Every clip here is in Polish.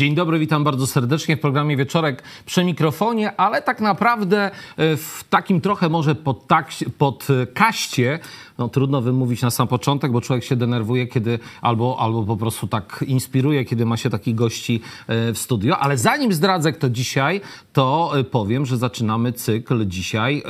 Dzień dobry, witam bardzo serdecznie w programie Wieczorek przy mikrofonie, ale tak naprawdę e, w takim trochę może pod, pod kaście, no trudno wymówić na sam początek, bo człowiek się denerwuje, kiedy albo, albo po prostu tak inspiruje, kiedy ma się takich gości e, w studio. Ale zanim zdradzę kto dzisiaj, to e, powiem, że zaczynamy cykl dzisiaj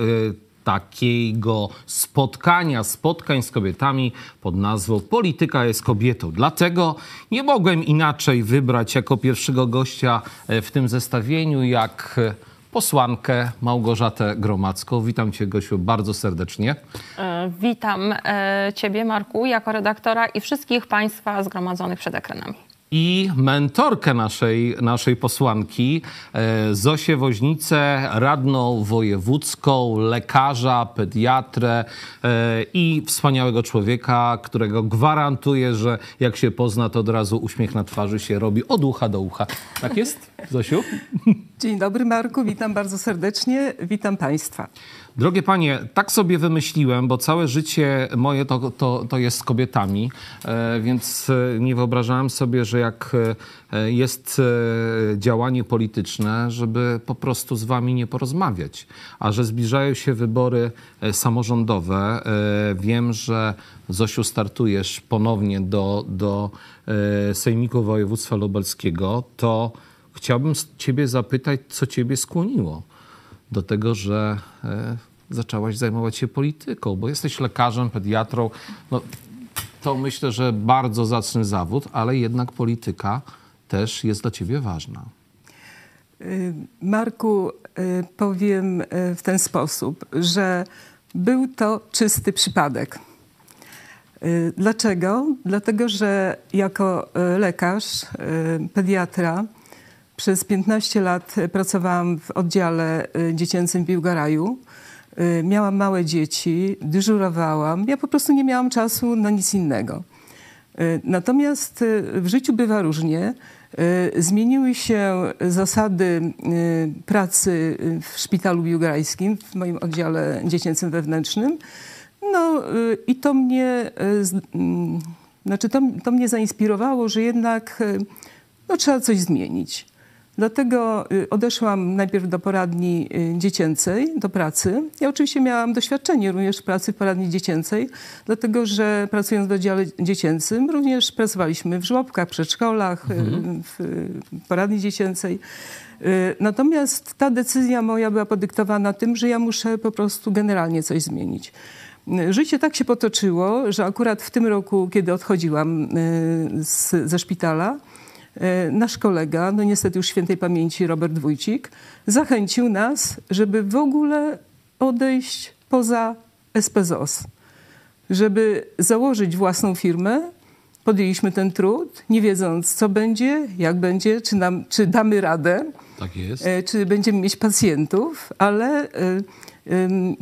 takiego spotkania, spotkań z kobietami pod nazwą Polityka jest kobietą. Dlatego nie mogłem inaczej wybrać jako pierwszego gościa e, w tym zestawieniu, jak e, posłankę Małgorzatę Gromacką. Witam Cię, Gosiu, bardzo serdecznie. E, witam Ciebie, Marku, jako redaktora i wszystkich Państwa zgromadzonych przed ekranami i mentorkę naszej, naszej posłanki, e, Zosię Woźnicę, radną wojewódzką, lekarza, pediatrę e, i wspaniałego człowieka, którego gwarantuję, że jak się pozna, to od razu uśmiech na twarzy się robi od ucha do ucha. Tak jest, Zosiu? Dzień dobry, Marku, witam bardzo serdecznie, witam Państwa. Drogie panie, tak sobie wymyśliłem, bo całe życie moje to, to, to jest z kobietami, e, więc e, nie wyobrażałem sobie, że jak e, jest działanie polityczne, żeby po prostu z wami nie porozmawiać. A że zbliżają się wybory samorządowe, wiem, że Zosiu startujesz ponownie do, do Sejmiku Województwa Lubelskiego, to chciałbym ciebie zapytać, co ciebie skłoniło do tego, że zaczęłaś zajmować się polityką, bo jesteś lekarzem, pediatrą. No, to myślę, że bardzo zacny zawód, ale jednak polityka też jest dla ciebie ważna. Y, Marku, y, powiem y, w ten sposób, że był to czysty przypadek. Dlaczego? Dlatego, że jako lekarz, pediatra, przez 15 lat pracowałam w oddziale dziecięcym w Biłgaraju. Y, miałam małe dzieci, dyżurowałam. Ja po prostu nie miałam czasu na nic innego. Y, natomiast w życiu bywa różnie. Zmieniły się zasady pracy w szpitalu biłgarajskim, w moim oddziale dziecięcym wewnętrznym. No i to mnie, mm, znaczy to, to mnie zainspirowało, że jednak no, trzeba coś zmienić. Dlatego y, odeszłam najpierw do poradni y, dziecięcej, do pracy. Ja oczywiście miałam doświadczenie również w pracy w poradni dziecięcej, dlatego że pracując w oddziale dziecięcym również pracowaliśmy w żłobkach, przedszkolach, y, mhm. w poradni dziecięcej. Natomiast ta decyzja moja była podyktowana tym, że ja muszę po prostu generalnie coś zmienić. Życie tak się potoczyło, że akurat w tym roku, kiedy odchodziłam z, ze szpitala, nasz kolega, no niestety już świętej pamięci Robert Wójcik, zachęcił nas, żeby w ogóle odejść poza SPZOS, żeby założyć własną firmę. Podjęliśmy ten trud, nie wiedząc, co będzie, jak będzie, czy, nam, czy damy radę, tak czy będziemy mieć pacjentów, ale e,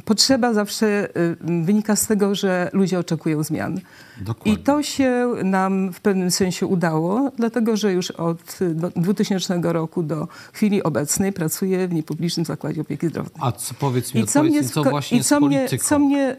potrzeba zawsze wynika z tego, że ludzie oczekują zmian. Dokładnie. I to się nam w pewnym sensie udało, dlatego że już od 2000 roku do chwili obecnej pracuję w niepublicznym zakładzie opieki zdrowotnej. A co, powiedz mi, I co, mnie, co właśnie i co? Mnie, co mnie,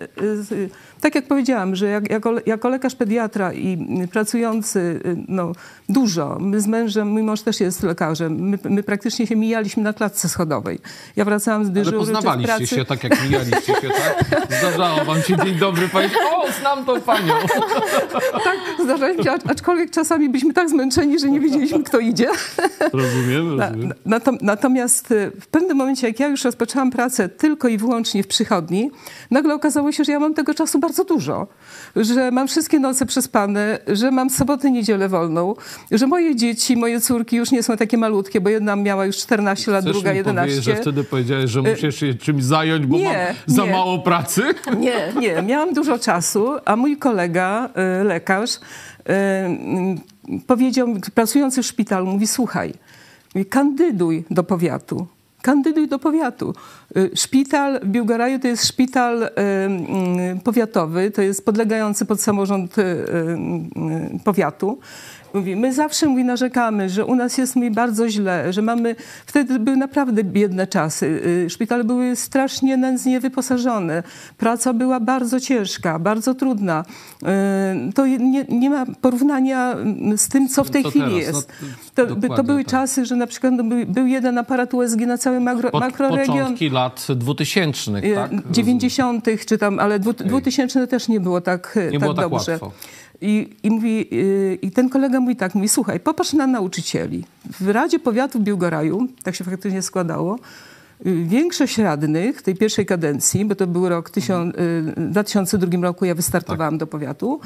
y, tak jak powiedziałam, że jak, jako, jako, lekarz pediatra i pracujący y, no, dużo, my z mężem, mój mąż też jest lekarzem, my, my praktycznie się mijaliśmy na klatce schodowej. Ja wracałam z dyżuru Ale poznawaliście pracy. się tak, jak mijaliście się, tak? Zdarzało wam się dzień dobry powiedzieć, o, znam tą panią. tak, zdarzało się, aczkolwiek czasami byliśmy tak zmęczeni, że nie wiedzieliśmy, kto idzie. Rozumiem, rozumiem. Natomiast y, w pewnym momencie, jak ja już rozpoczęłam pracę tylko i wyłącznie w przychodni, nagle okazało się, że ja mam tego czasu bardzo dużo. Że mam wszystkie noce przespane, że mam sobotę, niedzielę wolną, że moje dzieci, moje córki już nie są takie malutkie, bo jedna miała już 14 lat, Chcesz druga 11. że wtedy powiedziałeś, że y, musisz się czymś zająć, bo nie, mam za nie. mało pracy? Nie, nie. Miałam dużo czasu, a mój kolega, y, lekarz, y, powiedział, pracujący w szpitalu, mówi, słuchaj, kandyduj do powiatu kandyduj do powiatu. Y, szpital w Biłgaraju to jest szpital powiatowy, to jest podlegający pod samorząd powiatu. Mówi, my zawsze mówi, narzekamy, że u nas jest mówi, bardzo źle, że mamy, wtedy były naprawdę biedne czasy. Y, Szpitale były strasznie nędznie wyposażone. Praca była bardzo ciężka, bardzo trudna. Y, To nie, nie ma porównania mm, z tym, co w tej Co chwili teraz? jest. No, To, to były tak. czasy, że na przykład no, był, był jeden aparat USG na cały makro, Po, makroregion. początki lat 2000, Y, tak? 90. czy tam, ale dwu, 2000 też nie było tak, Nie tak było tak dobrze. łatwo. I, I mówi, y, i ten kolega mówi tak, mówi, słuchaj, popatrz na nauczycieli. W Radzie Powiatu w Biłgoraju, tak się faktycznie składało, większość radnych tej pierwszej kadencji, bo to był rok tysiąc, y, w 2002 roku ja wystartowałam Tak. do powiatu,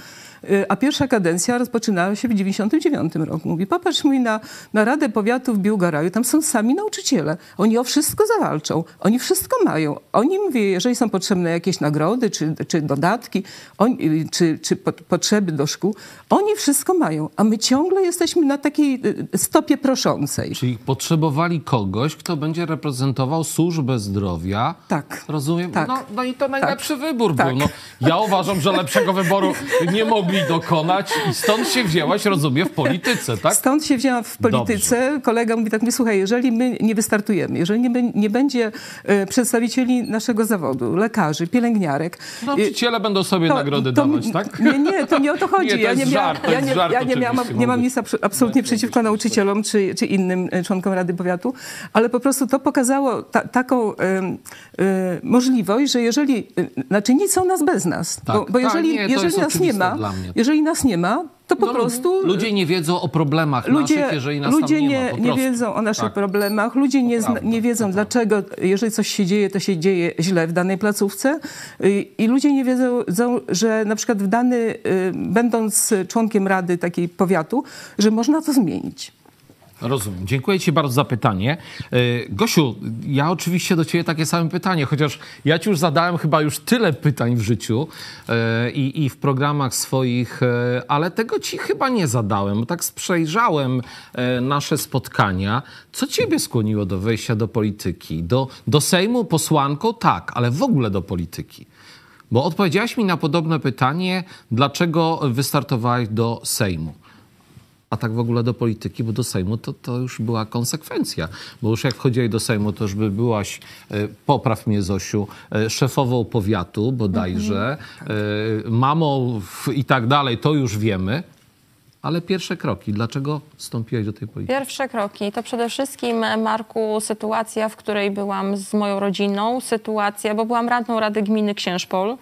y, a pierwsza kadencja rozpoczynała się w 99 roku. Mówi, popatrz mówi na, na Radę Powiatu w Biłgoraju, tam są sami nauczyciele. Oni o wszystko zawalczą. Oni wszystko mają. Oni, mówię, jeżeli są potrzebne jakieś nagrody, czy, czy dodatki, oni, y, czy, czy po, potrzeby do szkół, oni wszystko mają. A my ciągle jesteśmy na takiej stopie proszącej. Czyli potrzebowali kogoś, kto będzie reprezentował służbę zdrowia. Tak. Rozumiem? Tak. No, no i to najlepszy wybór Tak. był. No, ja uważam, że lepszego wyboru nie mogli dokonać i stąd się wzięłaś, rozumiem, w polityce, tak? Stąd się wzięłam w polityce. Kolega mówi tak, mówi, słuchaj, jeżeli my nie wystartujemy, jeżeli nie, nie będzie e, przedstawicieli naszego zawodu, lekarzy, pielęgniarek... e, Nauczyciele będą sobie nagrody dawać, tak? Nie, nie, to nie o to chodzi. Nie, to ja nie, miałam- żart, to ja nie, żart ja nie, miałam, nie mam nic abso- absolutnie przeciwko nauczycielom czy, czy innym e, członkom Rady Powiatu, ale po prostu to pokazało ta, taką em, e, możliwość, że jeżeli, e, znaczy nic są nas bez nas, Tak, bo, bo tak, jeżeli, nie, jeżeli nas nie ma, jeżeli nas nie ma, to po No, prostu... Ludzie nie wiedzą o problemach Ludzie, naszych, jeżeli nas ludzie nie, nie, ma, nie wiedzą o naszych Tak. problemach, ludzie nie, prawda, nie wiedzą, dlaczego, jeżeli coś się dzieje, to się dzieje źle w danej placówce. Y, I ludzie nie wiedzą, zą- że na przykład w dany, y, będąc członkiem rady takiej powiatu, że można to zmienić. Rozumiem. Dziękuję Ci bardzo za pytanie. E, Gosiu, ja oczywiście do Ciebie takie same pytanie, chociaż ja Ci już zadałem chyba już tyle pytań w życiu e, i, i w programach swoich, e, ale tego Ci chyba nie zadałem. bo Tak przejrzałem nasze spotkania. Co Ciebie skłoniło do wejścia do polityki? Do, do Sejmu posłanką? Tak, ale w ogóle do polityki. Bo odpowiedziałaś mi na podobne pytanie, dlaczego wystartowałeś do Sejmu a tak w ogóle do polityki, bo do Sejmu to, to już była konsekwencja. Bo już jak wchodziłeś do Sejmu, to już by byłaś, e, popraw mnie Zosiu, e, szefową powiatu bodajże, e, mamą i tak dalej, to już wiemy. Ale pierwsze kroki, dlaczego wstąpiłeś do tej polityki? Pierwsze kroki to przede wszystkim, Marku, sytuacja, w której byłam z moją rodziną, sytuacja, bo byłam radną Rady Gminy Księżpol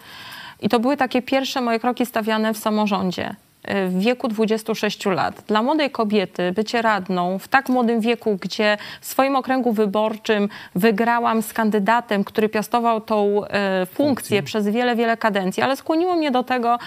i to były takie pierwsze moje kroki stawiane w samorządzie w wieku 26 lat. Dla młodej kobiety bycie radną w tak młodym wieku, gdzie w swoim okręgu wyborczym wygrałam z kandydatem, który piastował tą e, funkcję przez wiele, wiele kadencji, ale skłoniło mnie do tego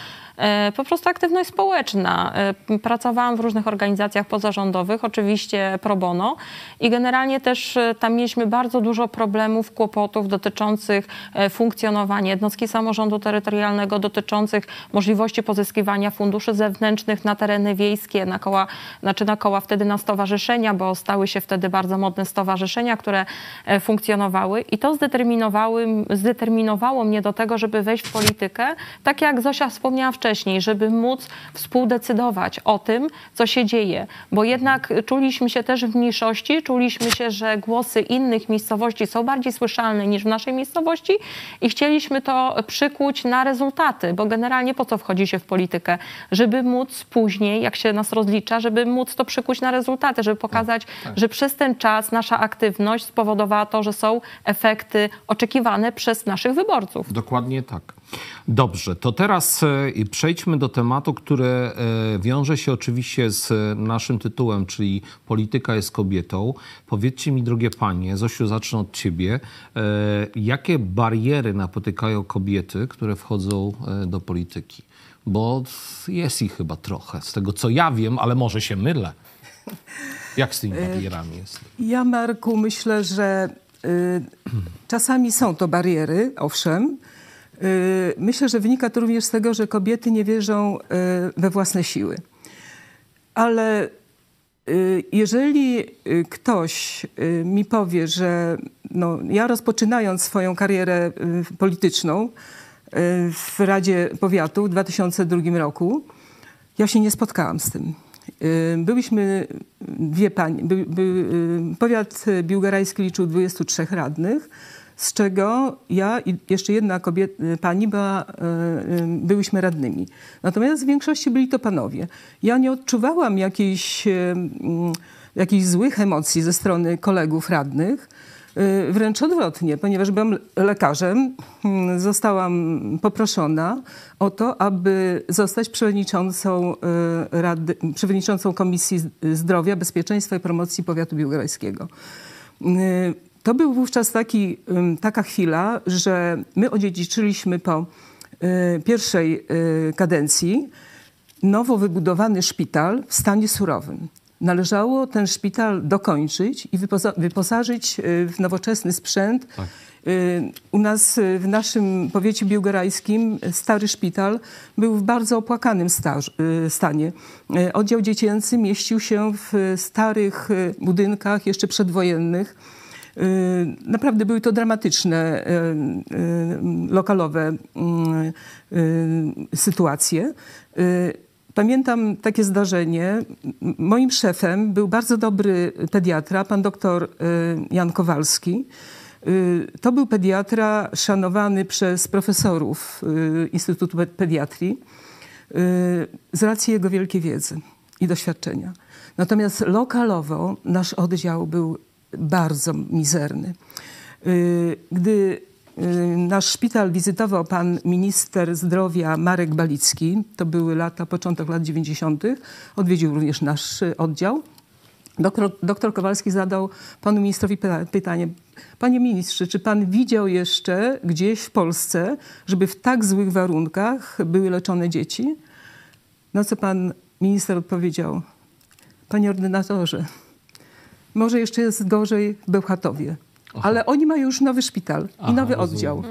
po prostu aktywność społeczna. E, Pracowałam w różnych organizacjach pozarządowych, oczywiście pro bono i generalnie też e, tam mieliśmy bardzo dużo problemów, kłopotów dotyczących e, funkcjonowania jednostki samorządu terytorialnego, dotyczących możliwości pozyskiwania funduszy zewnętrznych na tereny wiejskie, na koła, znaczy na koła wtedy na stowarzyszenia, bo stały się wtedy bardzo modne stowarzyszenia, które e, funkcjonowały i to zdeterminowało mnie do tego, żeby wejść w politykę, tak jak Zosia wspomniała wcześniej, żeby móc współdecydować o tym, co się dzieje, bo jednak czuliśmy się też w mniejszości, czuliśmy się, że głosy innych miejscowości są bardziej słyszalne niż w naszej miejscowości i chcieliśmy to przykuć na rezultaty, bo generalnie po co wchodzi się w politykę? Żeby móc później, jak się nas rozlicza, żeby móc to przykuć na rezultaty, żeby pokazać, że przez ten czas nasza aktywność spowodowała to, że są efekty oczekiwane przez naszych wyborców. Dokładnie tak. Dobrze, to teraz e, przejdźmy do tematu, który e, wiąże się oczywiście z naszym tytułem, czyli Polityka jest kobietą. Powiedzcie mi, drogie panie, Zosiu, zacznę od ciebie. e, Jakie bariery napotykają kobiety, które wchodzą do polityki? Bo jest ich chyba trochę, z tego co ja wiem, ale może się mylę. Jak z tymi barierami jest? Ja, Marku, myślę, że czasami są to bariery, owszem. Y, myślę, że wynika to również z tego, że kobiety nie wierzą y, we własne siły. Ale y, jeżeli ktoś mi powie, że no, ja rozpoczynając swoją karierę polityczną w Radzie Powiatu w 2002 roku, ja się nie spotkałam z tym. Byliśmy dwie pani, by, by, powiat biłgarajski liczył 23 radnych, z czego ja i jeszcze jedna kobiet, pani była, y, y, byłyśmy radnymi. Natomiast w większości byli to panowie. Ja nie odczuwałam jakiejś, y, mm, jakichś złych emocji ze strony kolegów radnych. Y, Wręcz odwrotnie, ponieważ byłam lekarzem, mm, zostałam poproszona o to, aby zostać przewodniczącą, y, Rady, przewodniczącą Komisji Zdrowia, Bezpieczeństwa i Promocji Powiatu Biłgorajskiego. To był wówczas taki, taka chwila, że my odziedziczyliśmy po y, pierwszej y, kadencji nowo wybudowany szpital w stanie surowym. Należało ten szpital dokończyć i wyposażyć y, w nowoczesny sprzęt. Y, U nas w naszym powiecie biłgorajskim stary szpital był w bardzo opłakanym stanie. Oddział dziecięcy mieścił się w starych budynkach jeszcze przedwojennych. Y, Naprawdę były to dramatyczne y, y, lokalowe y, sytuacje. Pamiętam takie zdarzenie. Moim szefem był bardzo dobry pediatra, pan doktor Jan Kowalski. To był pediatra szanowany przez profesorów Instytutu Pe- Pediatrii z racji jego wielkiej wiedzy i doświadczenia. Natomiast lokalowo nasz oddział był bardzo mizerny. Y, Gdy y, nasz szpital wizytował pan minister zdrowia Marek Balicki, to były lata, początek lat 90., odwiedził również nasz oddział. Doktor, doktor Kowalski zadał panu ministrowi pyta- pytanie. Panie ministrze, czy pan widział jeszcze gdzieś w Polsce, żeby w tak złych warunkach były leczone dzieci? Na co pan minister odpowiedział? Panie ordynatorze, może jeszcze jest gorzej w Bełchatowie. Ale oni mają już nowy szpital Aha, i nowy rozumiem. oddział.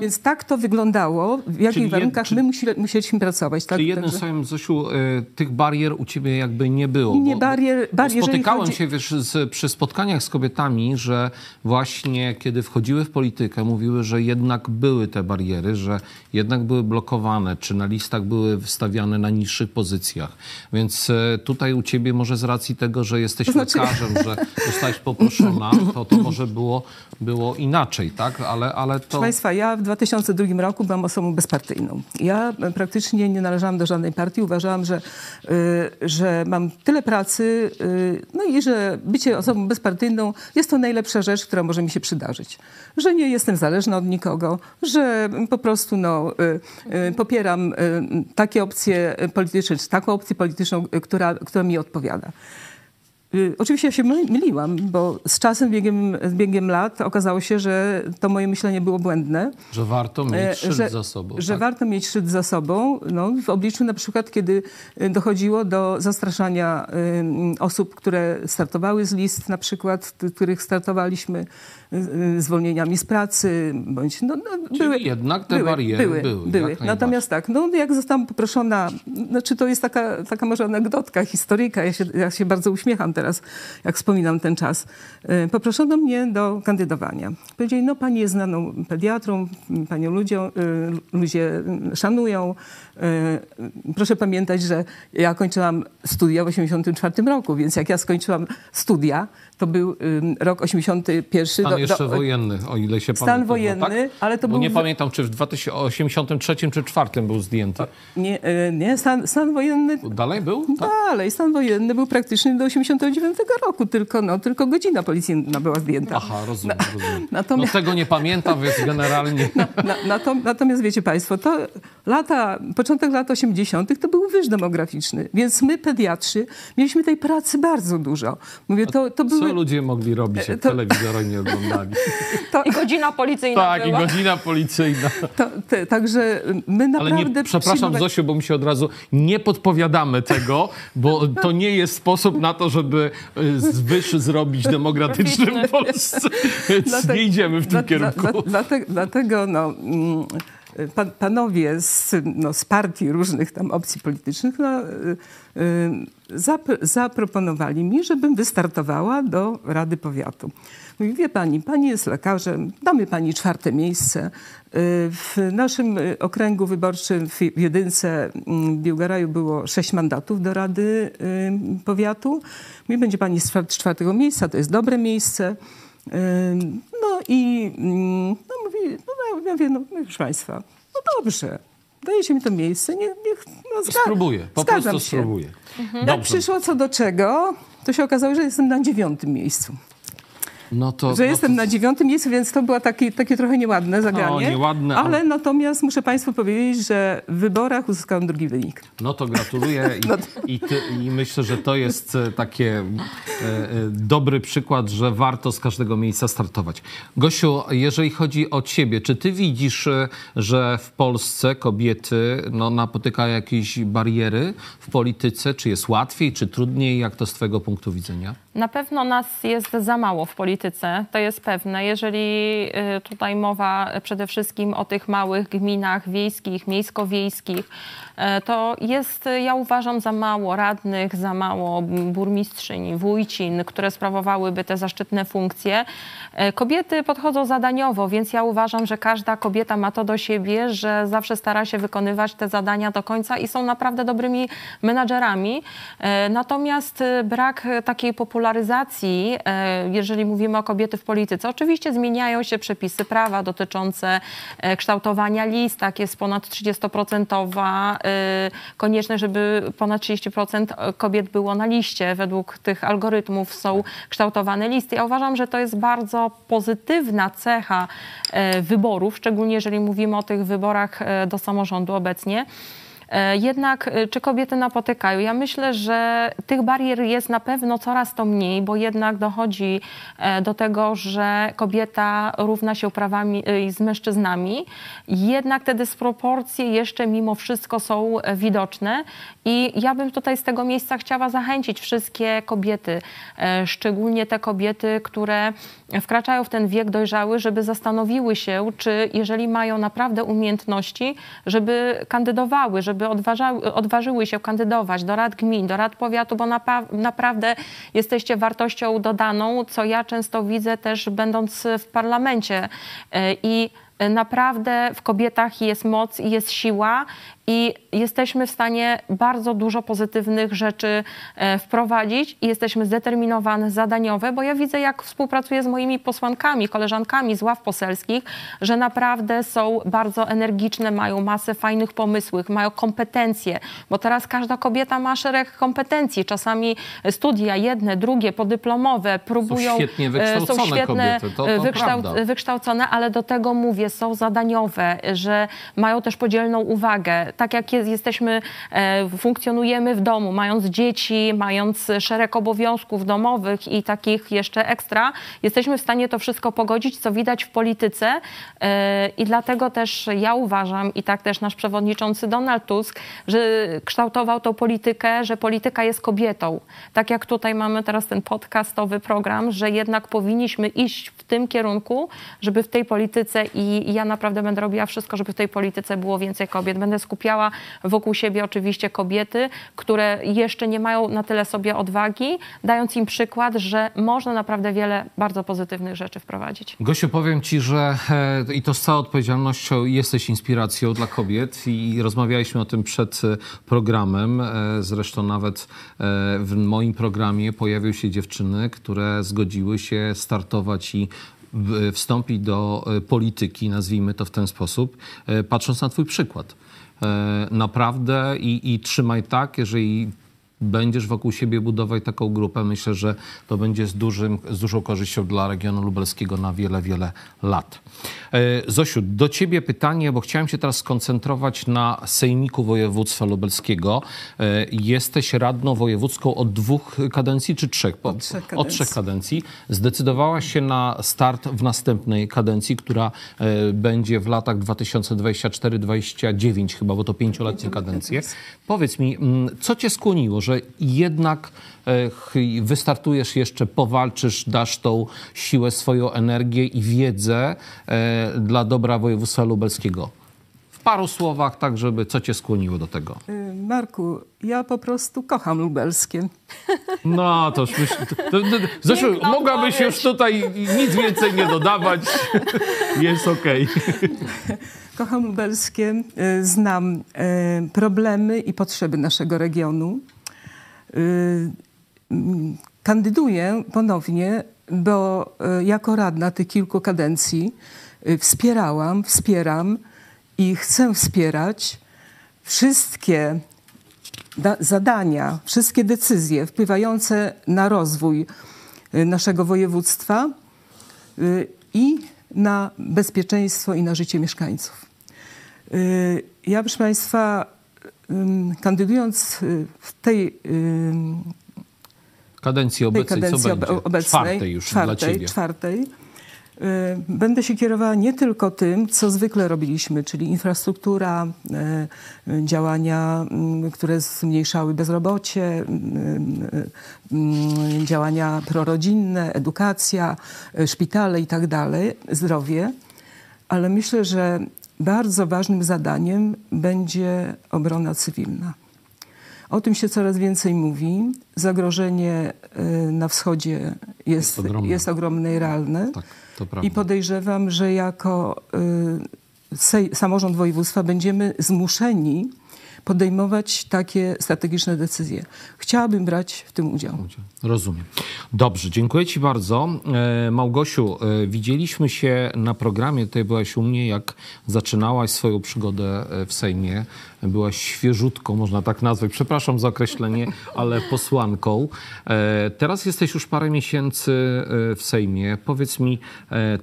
Więc tak to wyglądało, w jakich Czyli jed- warunkach czy- my musieli, musieliśmy pracować. Tak? Czyli jednym Także- słowem, Zosiu, y, tych barier u ciebie jakby nie było. Nie, bo- barier- bo barier, jeżeli Spotykałem chodzi- się wiesz, z, przy spotkaniach z kobietami, że właśnie kiedy wchodziły w politykę, mówiły, że jednak były te bariery, że jednak były blokowane, czy na listach były wystawiane na niższych pozycjach. Więc y, tutaj u ciebie może z racji tego, że jesteś znaczy- lekarzem, że zostałeś poproszona, to to może było, było inaczej, tak? Ale, ale to... Proszę Państwa, ja w 2002 roku byłam osobą bezpartyjną. Ja praktycznie nie należałam do żadnej partii. Uważałam, że, y, że mam tyle pracy, y, no i że bycie osobą bezpartyjną jest to najlepsza rzecz, która może mi się przydarzyć. Że nie jestem zależna od nikogo, że po prostu no, y, y, popieram y, takie opcje polityczne, czy taką opcję polityczną, y, która, która mi odpowiada. Y, Oczywiście ja się my- myliłam, bo z czasem, biegiem, z biegiem lat okazało się, że to moje myślenie było błędne. Że warto E, mieć szyld za sobą. Że tak? warto mieć szyld za sobą no, w obliczu na przykład, kiedy y, dochodziło do zastraszania y, osób, które startowały z list, na przykład, których startowaliśmy zwolnieniami z pracy, bądź no, no, Czyli jednak te bariery były, były. najbardziej. Natomiast tak, no, jak zostałam poproszona, znaczy to jest taka, taka może anegdotka, historyjka, ja się, ja się bardzo uśmiecham teraz, jak wspominam ten czas. Y, Poproszono mnie do kandydowania. Powiedzieli, no pani jest znaną pediatrą, panią ludziom, y, ludzie szanują. Y, Proszę pamiętać, że ja kończyłam studia w 1984 roku, więc jak ja skończyłam studia, to był y, rok 81. Stan do- jeszcze do- wojenny, o ile się Stan pamiętam. no wojenny, ale to Bo był nie pamiętam, czy w 2083 czy 2004 był zdjęty. Nie, y, nie stan, stan wojenny Dalej był? Tak? Dalej, stan wojenny był praktycznie do 89 roku, tylko, no, tylko godzina policyjna była zdjęta. Aha, rozumiem, rozumiem. natomiast- No tego nie pamiętam, więc generalnie... Na, nato, natomiast wiecie Państwo, to lata, początek lat 80. to był wyż demograficzny, więc my, pediatrzy, mieliśmy tej pracy bardzo dużo. Mówię, to, to Co były... ludzie mogli robić, jak to- telewizora nie oglądali? To, I godzina policyjna Tak, i była. godzina policyjna. to, te, także my Ale naprawdę... nie, przepraszam przyjmowa- Zosiu, bo mi się od razu nie podpowiadamy tego, bo to nie jest sposób na to, żeby y, z wyż zrobić demokratycznym w Polsce. Więc Dlatego- nie idziemy w tym dla- kierunku. Dla, dla, dlatego, dlatego no, mm, pan, panowie z, no, z partii różnych tam opcji politycznych no, zap, zaproponowali mi, żebym wystartowała do Rady Powiatu. Mówi, wie pani, pani jest lekarzem, damy pani czwarte miejsce. W naszym okręgu wyborczym w jedynce mm, Biłgaraju było sześć mandatów do Rady Powiatu. Mówi, będzie pani z czwartego miejsca, to jest dobre miejsce. No i mm, no, mówi, no, ja mówię, no proszę państwa, no dobrze, dajecie mi to miejsce, niech, niech no, zga- Spróbuję, po prostu się. spróbuję. Mhm. Jak przyszło co do czego, to się okazało, że jestem na dziewiątym miejscu. No to, że no jestem to... na dziewiątym miejscu, więc to było takie, takie trochę nieładne zagranie. Nieładne, ale... ale natomiast muszę Państwu powiedzieć, że w wyborach uzyskałem drugi wynik. No to gratuluję i, no to... i, ty, i myślę, że to jest e, takie e, e, dobry przykład, że warto z każdego miejsca startować. Gosiu, jeżeli chodzi o ciebie, czy ty widzisz, e, że w Polsce kobiety no, napotykają jakieś bariery w polityce? Czy jest łatwiej, czy trudniej? Jak to z twojego punktu widzenia? Na pewno nas jest za mało w polityce, to jest pewne. Jeżeli y, tutaj mowa przede wszystkim o tych małych gminach wiejskich, miejsko-wiejskich, y, to jest, ja uważam, za mało radnych, za mało burmistrzyń, wójcin, które sprawowałyby te zaszczytne funkcje. Y, kobiety podchodzą zadaniowo, więc ja uważam, że każda kobieta ma to do siebie, że zawsze stara się wykonywać te zadania do końca i są naprawdę dobrymi menadżerami. Natomiast brak takiej popularności polaryzacji, e, jeżeli mówimy o kobiety w polityce. Oczywiście zmieniają się przepisy prawa dotyczące e, kształtowania list, tak jest ponad 30% e, konieczne, żeby ponad 30% kobiet było na liście. Według tych algorytmów są kształtowane listy. Ja uważam, że to jest bardzo pozytywna cecha wyborów, szczególnie jeżeli mówimy o tych wyborach do samorządu obecnie. E, jednak e, czy kobiety napotykają? Ja myślę, że tych barier jest na pewno coraz to mniej, bo jednak dochodzi e, do tego, że kobieta równa się prawami z mężczyznami. Jednak te dysproporcje jeszcze mimo wszystko są widoczne i ja bym tutaj z tego miejsca chciała zachęcić wszystkie kobiety, szczególnie te kobiety, które wkraczają w ten wiek dojrzały, żeby zastanowiły się, czy jeżeli mają naprawdę umiejętności, żeby kandydowały, żeby odważały, odważyły się kandydować do rad gmin, do rad powiatu, bo naprawdę jesteście wartością dodaną, co ja często widzę też będąc w parlamencie. E, I naprawdę w kobietach jest moc i jest siła i jesteśmy w stanie bardzo dużo pozytywnych rzeczy e, wprowadzić i jesteśmy zdeterminowane, zadaniowe, bo ja widzę, jak współpracuję z moimi posłankami, koleżankami z ław poselskich, że naprawdę są bardzo energiczne, mają masę fajnych pomysłów, mają kompetencje, bo teraz każda kobieta ma szereg kompetencji, czasami studia jedne, drugie, podyplomowe, próbują... Są świetnie e, wykształcone są świetne, kobiety, to, to wykształc wykształcone, ale do tego mówię, są zadaniowe, że mają też podzielną uwagę tak jak jest, jesteśmy, e, funkcjonujemy w domu, mając dzieci, mając szereg obowiązków domowych i takich jeszcze ekstra, jesteśmy w stanie to wszystko pogodzić, co widać w polityce e, i dlatego też ja uważam i tak też nasz przewodniczący Donald Tusk, że kształtował tą politykę, że polityka jest kobietą. Tak jak tutaj mamy teraz ten podcastowy program, że jednak powinniśmy iść w tym kierunku, żeby w tej polityce i ja naprawdę będę robiła wszystko, żeby w tej polityce było więcej kobiet. Będę skupiała skupiała wokół siebie oczywiście kobiety, które jeszcze nie mają na tyle sobie odwagi, dając im przykład, że można naprawdę wiele bardzo pozytywnych rzeczy wprowadzić. Gosiu, powiem Ci, że e, i to z całą odpowiedzialnością jesteś inspiracją dla kobiet i rozmawialiśmy o tym przed e, programem. E, zresztą nawet w moim programie pojawiły się dziewczyny, które zgodziły się startować i wstąpić do polityki, nazwijmy to w ten sposób, patrząc na Twój przykład. E, naprawdę i, i trzymaj tak, jeżeli będziesz wokół siebie budować taką grupę, myślę, że to będzie z, dużym, z dużą korzyścią dla regionu lubelskiego na wiele, wiele lat. E, Zosiu, do ciebie pytanie, bo chciałem się teraz skoncentrować na Sejmiku Województwa Lubelskiego. E, jesteś radną wojewódzką od dwóch kadencji czy trzech? Od trzech kadencji. Od trzech kadencji. Zdecydowałaś się na start w następnej kadencji, która e, będzie w latach 2024-2029 chyba, bo to pięcioletnie kadencje. Powiedz mi, mm, co cię skłoniło, że jednak e, wystartujesz jeszcze, powalczysz, dasz tą siłę, swoją energię i wiedzę e, dla dobra województwa lubelskiego. w paru słowach, tak żeby co cię skłoniło do tego? Y, Marku, ja po prostu kocham lubelskie. No, to już myśl, to, to, to, zresztą mogłabyś odpowiedź. już tutaj nic więcej nie dodawać. Jest okej. Kocham lubelskie, znam problemy i potrzeby naszego regionu. Y, Kandyduję ponownie, bo y, jako radna tych kilku kadencji y, wspierałam, wspieram i chcę wspierać wszystkie da- zadania, wszystkie decyzje wpływające na rozwój naszego województwa i na bezpieczeństwo i na życie mieszkańców. Ja, proszę Państwa, kandydując y, w tej, Kadencji tej obecnej, kadencji co obecnej, Czwartej już czwartej, dla ciebie. czwartej, y, będę się kierowała nie tylko tym, co zwykle robiliśmy, czyli infrastruktura, y, działania, które zmniejszały bezrobocie, działania prorodzinne, edukacja, szpitale i tak dalej, zdrowie, ale myślę, że bardzo ważnym zadaniem będzie obrona cywilna. O tym się coraz więcej mówi. Zagrożenie y, na wschodzie jest, Jest ogromne. jest ogromne i realne. Tak. I podejrzewam, że jako y, samorząd województwa będziemy zmuszeni podejmować takie strategiczne decyzje. Chciałabym brać w tym udział. Rozumiem. Dobrze, dziękuję Ci bardzo. E, Małgosiu, e, widzieliśmy się na programie, tutaj byłaś u mnie, jak zaczynałaś swoją przygodę e, w Sejmie. Byłaś świeżutką, można tak nazwać, przepraszam za określenie, ale posłanką. Teraz jesteś już parę miesięcy w Sejmie. Powiedz mi,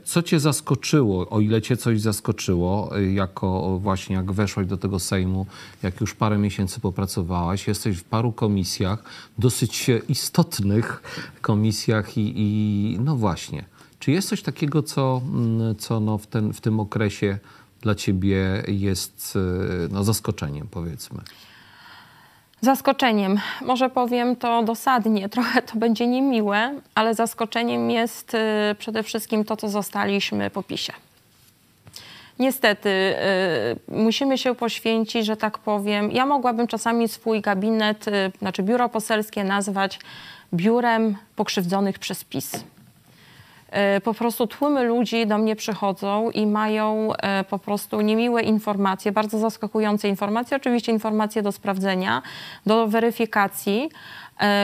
co Cię zaskoczyło, o ile Cię coś zaskoczyło, jako właśnie jak weszłaś do tego Sejmu, jak już parę miesięcy popracowałaś, jesteś w paru komisjach, dosyć istotnych komisjach i, i no właśnie. Czy jest coś takiego, co, mm, co no w, ten, w tym okresie dla ciebie jest e, no, zaskoczeniem, powiedzmy? Zaskoczeniem, może powiem to dosadnie, trochę to będzie niemiłe, ale zaskoczeniem jest y, przede wszystkim to, co zostaliśmy po PiSie. Niestety, y, musimy się poświęcić, że tak powiem. Ja mogłabym czasami swój gabinet, y, znaczy biuro poselskie nazwać biurem pokrzywdzonych przez PiS. E, po prostu tłumy ludzi do mnie przychodzą i mają po prostu niemiłe informacje, bardzo zaskakujące informacje, oczywiście informacje do sprawdzenia, do weryfikacji,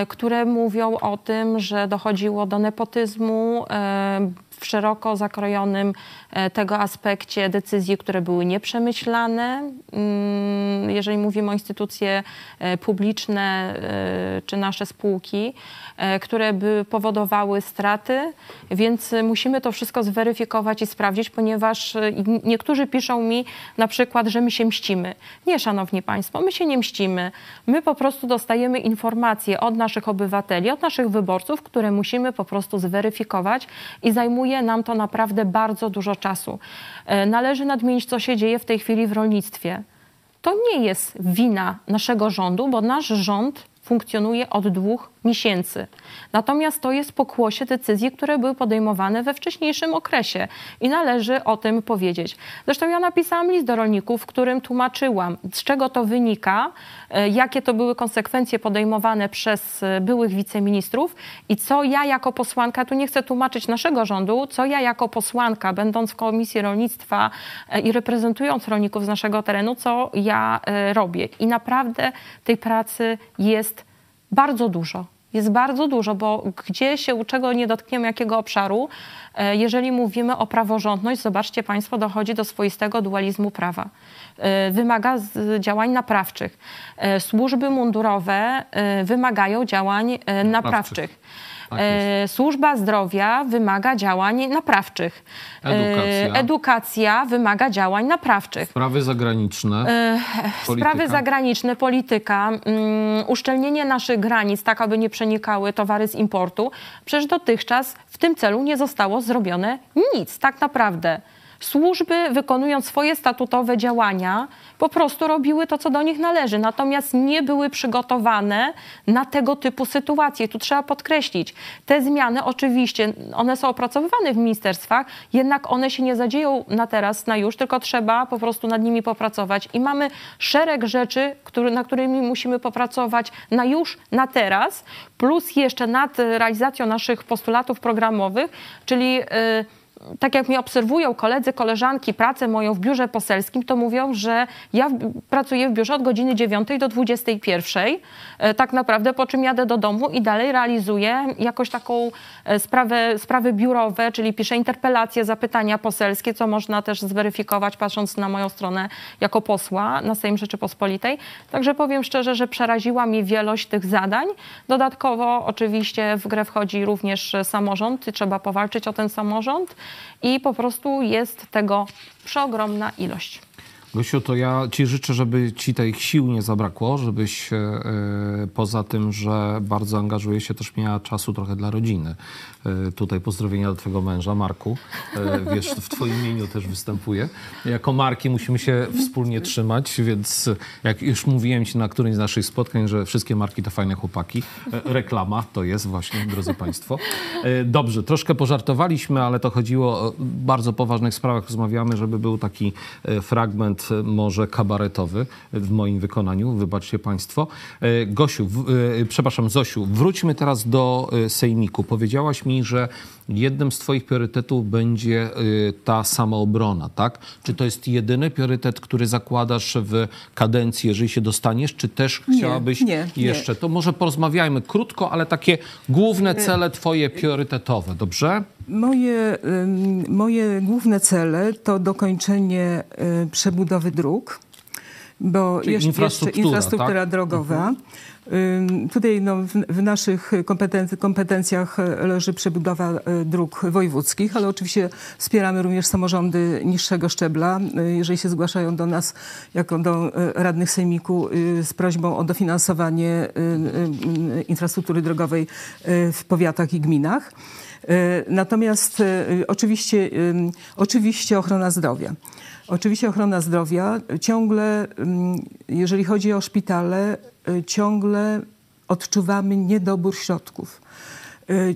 które mówią o tym, że dochodziło do nepotyzmu e, w szeroko zakrojonym e, tego aspekcie decyzji, które były nieprzemyślane. Mm, Jeżeli mówimy o instytucje e, publiczne e, czy nasze spółki, e, które by powodowały straty, więc e, musimy to wszystko zweryfikować i sprawdzić, ponieważ e, niektórzy piszą mi na przykład, że my się mścimy. Nie, szanowni państwo, my się nie mścimy. My po prostu dostajemy informacje od naszych obywateli, od naszych wyborców, które musimy po prostu zweryfikować i zajmuje nam to naprawdę bardzo dużo czasu. E, Należy nadmienić, co się dzieje w tej chwili w rolnictwie. To nie jest wina naszego rządu, bo nasz rząd funkcjonuje od dwóch miesięcy. Natomiast to jest pokłosie decyzji, które były podejmowane we wcześniejszym okresie i należy o tym powiedzieć. Zresztą ja napisałam list do rolników, w którym tłumaczyłam, z czego to wynika, e, jakie to były konsekwencje podejmowane przez e, byłych wiceministrów i co ja jako posłanka, tu nie chcę tłumaczyć naszego rządu, co ja jako posłanka, będąc w Komisji Rolnictwa e, i reprezentując rolników z naszego terenu, co ja robię. I naprawdę tej pracy jest bardzo dużo. Jest bardzo dużo, bo gdzie się, czego nie dotkniemy, jakiego obszaru, e, jeżeli mówimy o praworządność, zobaczcie Państwo, dochodzi do swoistego dualizmu prawa. E, Wymaga działań naprawczych. E, Służby mundurowe wymagają działań e, naprawczych. Tak E, Służba zdrowia wymaga działań naprawczych. E, Edukacja. Edukacja wymaga działań naprawczych. Sprawy zagraniczne. E, Polityka. Sprawy zagraniczne, polityka, mm, uszczelnienie naszych granic, tak aby nie przenikały towary z importu. Przecież dotychczas w tym celu nie zostało zrobione nic, tak naprawdę. Służby wykonując swoje statutowe działania, po prostu robiły to, co do nich należy, natomiast nie były przygotowane na tego typu sytuacje. Tu trzeba podkreślić, te zmiany oczywiście, one są opracowywane w ministerstwach, jednak one się nie zadzieją na teraz, na już, tylko trzeba po prostu nad nimi popracować. I mamy szereg rzeczy, który, na którymi musimy popracować na już, na teraz, plus jeszcze nad realizacją naszych postulatów programowych, czyli yy, tak jak mnie obserwują koledzy, koleżanki, pracę moją w biurze poselskim, to mówią, że ja pracuję w biurze od godziny 9 do 21, e, tak naprawdę, po czym jadę do domu i dalej realizuję jakoś taką e, sprawę, sprawy biurowe, czyli piszę interpelacje, zapytania poselskie, co można też zweryfikować, patrząc na moją stronę jako posła na Sejm Rzeczypospolitej. Także powiem szczerze, że przeraziła mnie wielość tych zadań. Dodatkowo oczywiście w grę wchodzi również samorząd i trzeba powalczyć o ten samorząd i po prostu jest tego przeogromna ilość. Gosiu, to ja Ci życzę, żeby Ci tych sił nie zabrakło, żebyś e, e, poza tym, że bardzo angażuje się, też miała czasu trochę dla rodziny. E, tutaj pozdrowienia do Twojego męża, Marku. Wiesz, w Twoim imieniu też występuje. Jako Marki musimy się wspólnie trzymać, więc jak już mówiłem Ci na którymś z naszych spotkań, że wszystkie marki to fajne chłopaki. Reklama to jest właśnie, drodzy Państwo. Dobrze, troszkę pożartowaliśmy, ale to chodziło o bardzo poważnych sprawach. Rozmawiamy, żeby był taki fragment może kabaretowy w moim wykonaniu, wybaczcie Państwo. E, Gosiu, w, e, przepraszam, Zosiu, wróćmy teraz do e, Sejmiku. Powiedziałaś mi, że jednym z Twoich priorytetów będzie ta samoobrona, tak? Czy to jest jedyny priorytet, który zakładasz w kadencji, jeżeli się dostaniesz, czy też chciałabyś nie, nie, jeszcze? To może porozmawiajmy krótko, ale takie główne cele Twoje priorytetowe, dobrze? Moje, moje główne cele to dokończenie y, przebudowy dróg, bo Czyli jeszcze infrastruktura, jeszcze infrastruktura tak? drogowa. Mhm. Tutaj no, w, w naszych kompetenc kompetencjach leży przebudowa y, dróg wojewódzkich, ale oczywiście wspieramy również samorządy niższego szczebla, y, jeżeli się zgłaszają do nas jako do radnych sejmiku z prośbą o dofinansowanie infrastruktury drogowej w powiatach i gminach. Natomiast oczywiście, oczywiście ochrona zdrowia. Oczywiście ochrona zdrowia ciągle, jeżeli chodzi o szpitale, ciągle odczuwamy niedobór środków.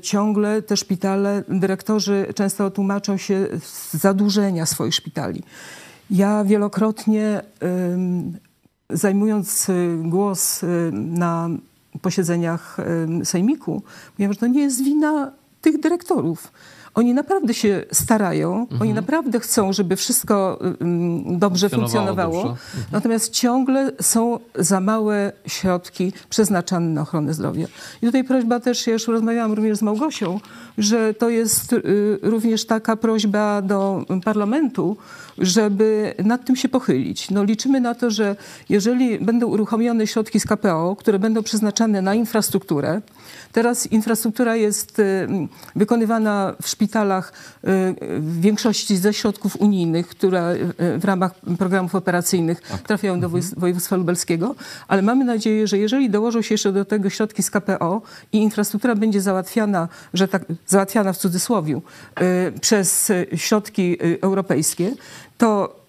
Ciągle te szpitale, dyrektorzy często tłumaczą się z zadłużenia swoich szpitali. Ja wielokrotnie zajmując głos na posiedzeniach sejmiku, mówię, że to nie jest wina tych dyrektorów. Oni naprawdę się starają, mhm. oni naprawdę chcą, żeby wszystko dobrze funkcjonowało, dobrze. Mhm. natomiast ciągle są za małe środki przeznaczane na ochronę zdrowia. I tutaj prośba też, ja już rozmawiałam również z Małgosią, że to jest y, również taka prośba do parlamentu, żeby nad tym się pochylić. No, liczymy na to, że jeżeli będą uruchomione środki z KPO, które będą przeznaczane na infrastrukturę, teraz infrastruktura jest y, wykonywana w szpitalach y, w większości ze środków unijnych, które y, w ramach programów operacyjnych tak. trafiają do mhm. województwa lubelskiego, ale mamy nadzieję, że jeżeli dołożą się jeszcze do tego środki z KPO i infrastruktura będzie załatwiana, że tak, załatwiana w cudzysłowie, przez środki europejskie, to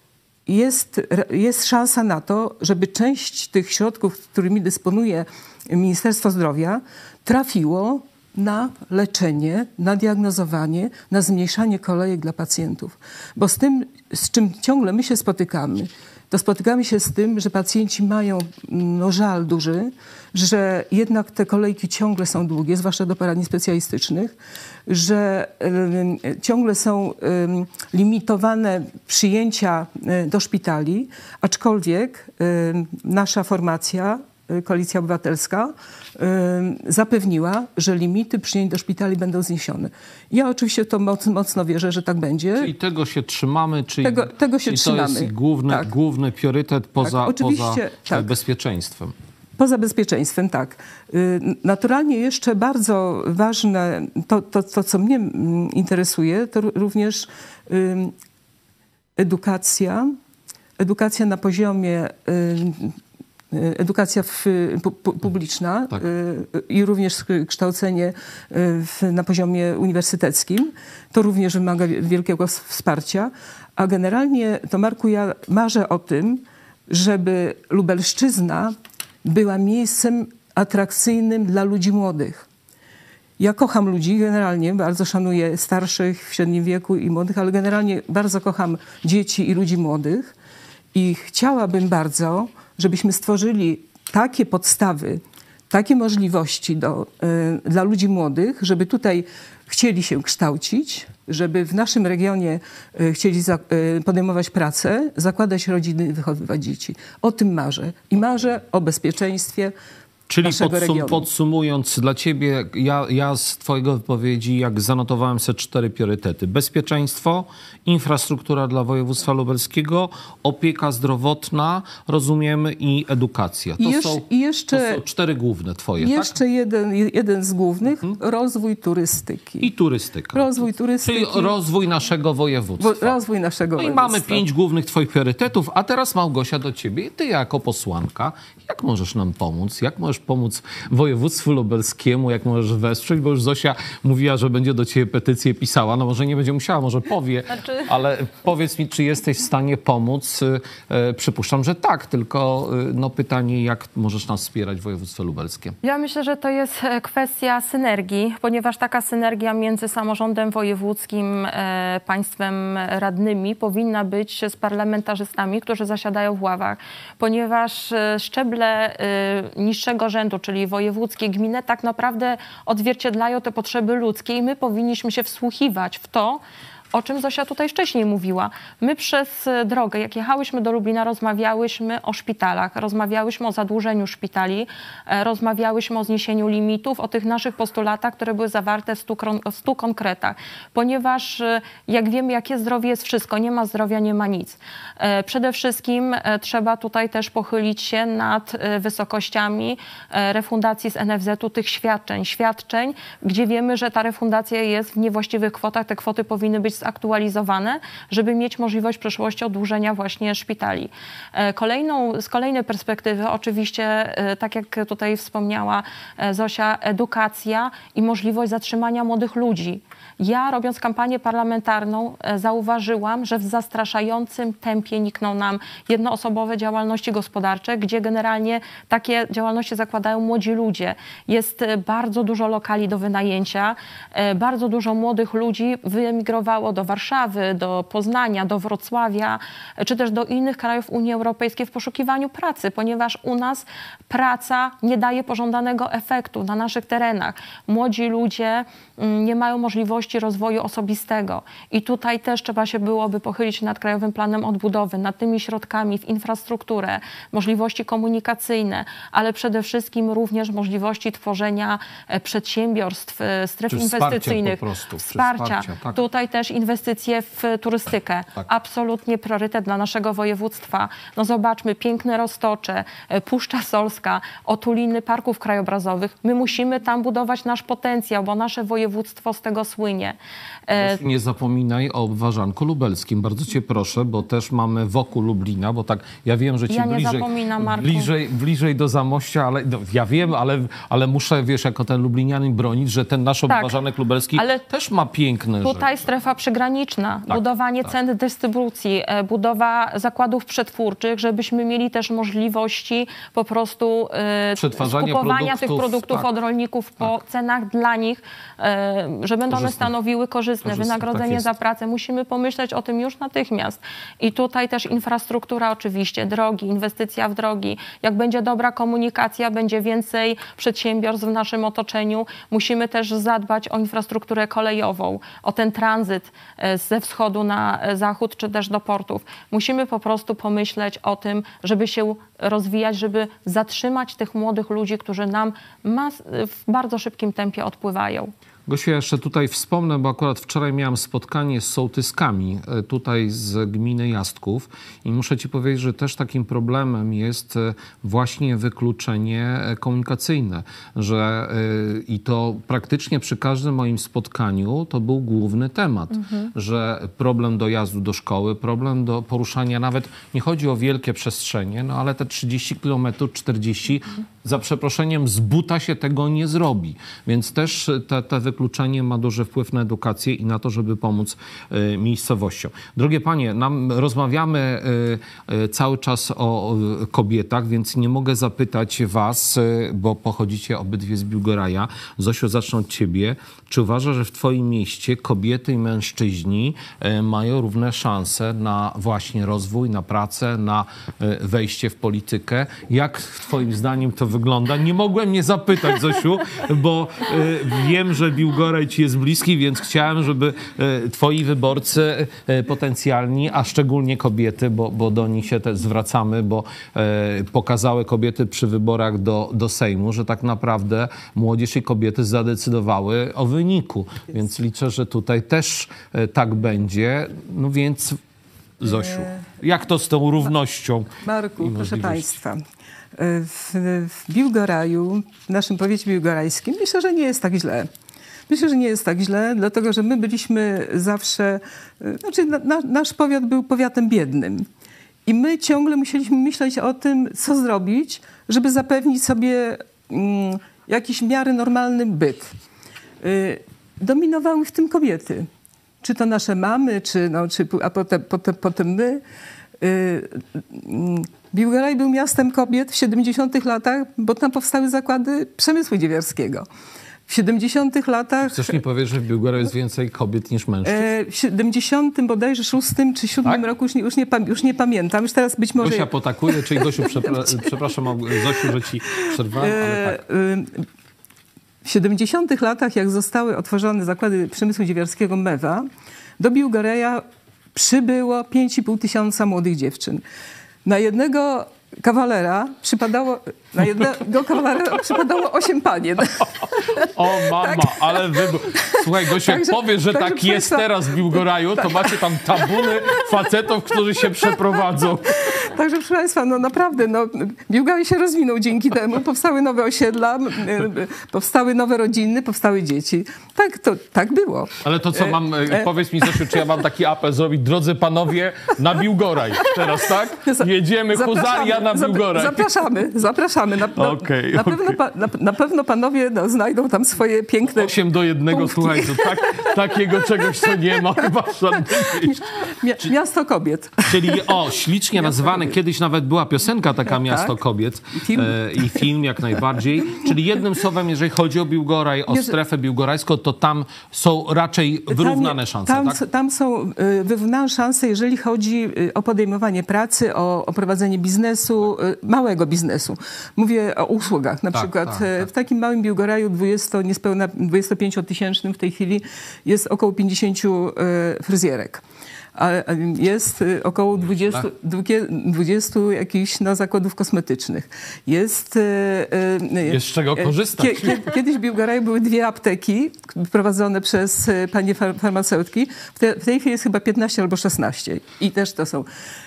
jest, jest szansa na to, żeby część tych środków, którymi dysponuje Ministerstwo Zdrowia, trafiło na leczenie, na diagnozowanie, na zmniejszanie kolejek dla pacjentów. Bo z tym, z czym ciągle my się spotykamy, to spotykamy się z tym, że pacjenci mają no, żal duży, że jednak te kolejki ciągle są długie, zwłaszcza do poradni specjalistycznych, że y, ciągle są y, limitowane przyjęcia y, do szpitali, aczkolwiek nasza formacja Koalicja Obywatelska zapewniła, że limity przyjęć do szpitali będą zniesione. Ja oczywiście to moc, mocno wierzę, że tak będzie. Czyli tego się trzymamy, czyli, tego, tego się czyli trzymamy. to jest główny, tak. główny priorytet poza, tak, poza tak. bezpieczeństwem. Poza bezpieczeństwem, tak. Y, naturalnie jeszcze bardzo ważne, to, to, to co mnie mm, interesuje, to również edukacja. Edukacja na poziomie y, edukacja w, pu, pu, publiczna Tak. y, i również kształcenie w, na poziomie uniwersyteckim. To również wymaga wielkiego wsparcia. A generalnie, to Marku, ja marzę o tym, żeby Lubelszczyzna była miejscem atrakcyjnym dla ludzi młodych. Ja kocham ludzi generalnie, bardzo szanuję starszych w średnim wieku i młodych, ale generalnie bardzo kocham dzieci i ludzi młodych i chciałabym bardzo, żebyśmy stworzyli takie podstawy, takie możliwości do, y, dla ludzi młodych, żeby tutaj chcieli się kształcić, żeby w naszym regionie y, chcieli y, podejmować pracę, zakładać rodziny i wychowywać dzieci. O tym marzę. I marzę o bezpieczeństwie Czyli podsum, podsumując dla ciebie, ja, ja z twojego wypowiedzi jak zanotowałem sobie cztery priorytety. Bezpieczeństwo, infrastruktura dla województwa lubelskiego, opieka zdrowotna, rozumiemy, i edukacja. To, I jesz- są, i jeszcze- to są cztery główne twoje, tak? Jeszcze jeden, jeden z głównych, rozwój turystyki. I turystyka. Rozwój turystyki. Czyli rozwój naszego województwa. Wo- rozwój naszego No i województwa. mamy pięć głównych twoich priorytetów, a teraz Małgosia do ciebie. Ty jako posłanka, jak możesz nam pomóc? Jak możesz pomóc województwu lubelskiemu? Jak możesz wesprzeć? Bo już Zosia mówiła, że będzie do ciebie petycję pisała. No może nie będzie musiała, może powie. Znaczy- Ale powiedz mi, czy jesteś w stanie pomóc? Y, y, Przypuszczam, że tak, tylko y, no pytanie, jak możesz nas wspierać województwo lubelskie? Ja myślę, że to jest e, kwestia synergii, ponieważ taka synergia między samorządem wojewódzkim, e, państwem radnymi powinna być z parlamentarzystami, którzy zasiadają w ławach, ponieważ e, szczeble niższego rzędu, czyli wojewódzkie, gminy, tak naprawdę odzwierciedlają te potrzeby ludzkie i my powinniśmy się wsłuchiwać w to, o czym Zosia tutaj wcześniej mówiła. My przez e, drogę, jak jechałyśmy do Lublina, rozmawiałyśmy o szpitalach, rozmawiałyśmy o zadłużeniu szpitali, e, rozmawiałyśmy o zniesieniu limitów, o tych naszych postulatach, które były zawarte w stu, stu konkretach. Ponieważ e, jak wiemy, jakie zdrowie jest wszystko, nie ma zdrowia, nie ma nic. Przede wszystkim trzeba tutaj też pochylić się nad wysokościami refundacji z NFZ-u tych świadczeń. Świadczeń, gdzie wiemy, że ta refundacja jest w niewłaściwych kwotach, te kwoty powinny być zaktualizowane, żeby mieć możliwość w przyszłości odłużenia właśnie szpitali. E, Kolejną, z kolejnej perspektywy oczywiście, e, tak jak tutaj wspomniała e, Zosia, edukacja i możliwość zatrzymania młodych ludzi. Ja robiąc kampanię parlamentarną zauważyłam, że w zastraszającym tempie nikną nam jednoosobowe działalności gospodarcze, gdzie generalnie takie działalności zakładają młodzi ludzie. Jest bardzo dużo lokali do wynajęcia, bardzo dużo młodych ludzi wyemigrowało do Warszawy, do Poznania, do Wrocławia, czy też do innych krajów Unii Europejskiej w poszukiwaniu pracy, ponieważ u nas praca nie daje pożądanego efektu na naszych terenach. Młodzi ludzie mm, nie mają możliwości rozwoju osobistego i tutaj też trzeba się byłoby pochylić nad Krajowym Planem Odbudowy, nad tymi środkami w infrastrukturę, możliwości komunikacyjne, ale przede wszystkim również możliwości tworzenia e, przedsiębiorstw, e, stref Czy inwestycyjnych, wsparcia. wsparcia, tak. Tutaj też inwestycje w turystykę. Tak. Absolutnie priorytet dla naszego województwa. No zobaczmy, piękne Roztocze, e, Puszcza Solska, otuliny parków krajobrazowych. My musimy tam budować nasz potencjał, bo nasze województwo z tego słynie. E, Nie zapominaj o Warzanku Lubelskim. Bardzo cię proszę, bo też mamy wokół Lublina, bo tak, ja wiem, że ci Ja bliżej, bliżej, bliżej do Zamościa, ale no, ja wiem, ale, ale muszę, wiesz, jako ten lublinianin bronić, że ten nasz Tak, Warzanek Lubelski ale też ma piękne Tutaj rzeczy. strefa przygraniczna, Tak, budowanie tak. centr dystrybucji, e, budowa zakładów przetwórczych, żebyśmy mieli też możliwości po prostu e, skupowania tych produktów, produktów tak. od rolników po cenach dla nich, e, że będą one stanowiły korzystne, Korzystne, tak wynagrodzenie jest. za pracę. Musimy pomyśleć o tym już natychmiast. I tutaj też infrastruktura oczywiście, drogi, inwestycja w drogi. Jak będzie dobra komunikacja, będzie więcej przedsiębiorstw w naszym otoczeniu. Musimy też zadbać o infrastrukturę kolejową, o ten tranzyt ze wschodu na e, zachód, czy też do portów. Musimy po prostu pomyśleć o tym, żeby się rozwijać, żeby zatrzymać tych młodych ludzi, którzy nam mas- w bardzo szybkim tempie odpływają. Gosiu, ja jeszcze tutaj wspomnę, bo akurat wczoraj miałem spotkanie z sołtyskami e, tutaj z gminy Jastków i muszę ci powiedzieć, że też takim problemem jest e, właśnie wykluczenie e, komunikacyjne, że i to praktycznie przy każdym moim spotkaniu to był główny temat, że problem dojazdu do szkoły, problem do poruszania nawet, nie chodzi o wielkie przestrzenie, no ale te 30 km, 40 za przeproszeniem z buta się tego nie zrobi. Więc też te, te wykluczenie ma duży wpływ na edukację i na to, żeby pomóc y, miejscowościom. Drogie panie, nam rozmawiamy y, y, cały czas o, o, kobietach, więc nie mogę zapytać was, bo pochodzicie obydwie z Biłgoraja. Zosiu, zacznę od ciebie. Czy uważasz, że w twoim mieście kobiety i mężczyźni mają równe szanse na właśnie rozwój, na pracę, na wejście w politykę? Jak twoim zdaniem to wygląda? Nie mogłem nie zapytać, Zosiu, bo wiem, że Biłgoraj ci jest bliski, więc chciałem, żeby e, twoi wyborcy e, potencjalni, a szczególnie kobiety, bo, bo do nich się też zwracamy, bo pokazały kobiety przy wyborach do, do Sejmu, że tak naprawdę młodzież i kobiety zadecydowały o wyniku. Więc liczę, że tutaj też tak będzie. No więc Zosiu, jak to z tą równością? Marku, proszę Państwa, w, w Biłgoraju, w naszym powiecie biłgorajskim, myślę, że nie jest tak źle. Myślę, że nie jest tak źle, dlatego że my byliśmy zawsze, y, znaczy na, nasz powiat był powiatem biednym. I my ciągle musieliśmy myśleć o tym, co zrobić, żeby zapewnić sobie mm, jakiś w miarę normalny byt. Y, dominowały w tym kobiety. Czy to nasze mamy, czy, no, czy, a potem, potem, potem my. Y, mm, Biłgoraj był miastem kobiet w 70 latach, bo tam powstały zakłady przemysłu dziewiarskiego. W 70 latach... Chcesz mi powiedzieć, że w Biłgoraju jest więcej kobiet niż mężczyzn? E, w 70 bodajże 6 czy 7 tak? roku, już nie, już, nie, już nie pamiętam. Już teraz być może... Gosia potakuje, czyli Gosiu, przepra przepraszam Zosiu, że ci przerwałem, ale e, tak. W 70 latach, jak zostały otworzone zakłady przemysłu dziewiarskiego MEWA, do Biłgoreja przybyło 5,5 tysiąca młodych dziewczyn. Na jednego kawalera przypadało, na jednego kawalera przypadało osiem panien. O mama, tak. ale wy... Słuchaj Gosiu, jak powiesz, że tak jest teraz w Biłgoraju, to tak. macie tam tabuny facetów, którzy się przeprowadzą. Także proszę Państwa, no naprawdę, no, Biłgaj się rozwinął dzięki temu. Powstały nowe osiedla, powstały nowe rodziny, powstały dzieci. Tak, to tak było. Ale to co mam, e, e, powiedz mi Zosiu, czy ja mam taki apel zrobić? Drodzy panowie, na Biłgoraj teraz, tak? Jedziemy, Huzaria na. Zapraszamy, zapraszamy. Na, no, okay, na, okay. Pewno, na, na, pewno panowie no, znajdą tam swoje piękne 8 do jednego, punkty. słuchaj, to tak, takiego czegoś to nie ma chyba żadnych Miasto kobiet. Czyli, o, ślicznie nazwane, kiedyś nawet była piosenka taka tak, Miasto. Kobiet I film. E, i film jak najbardziej. Czyli jednym słowem, jeżeli chodzi o Biłgoraj, o strefę biłgorajską, to tam są raczej wyrównane tam, szanse, tam, tak? Tam są y, wyrównane szanse, jeżeli chodzi y, o podejmowanie pracy, o, o prowadzenie biznesu, y, małego biznesu. Mówię o usługach. Na tak, przykład tak, tak. w takim małym Biłgoraju 20, niespełna 25-tysięcznym w tej chwili jest około 50 fryzjerek jest około 20, 20 jakichś no, zakładów kosmetycznych. Jest, jest z czego korzystać. Kiedyś w Biłgaraju były dwie apteki prowadzone przez panie farmaceutki. W tej chwili jest chyba 15 albo 16. I też to są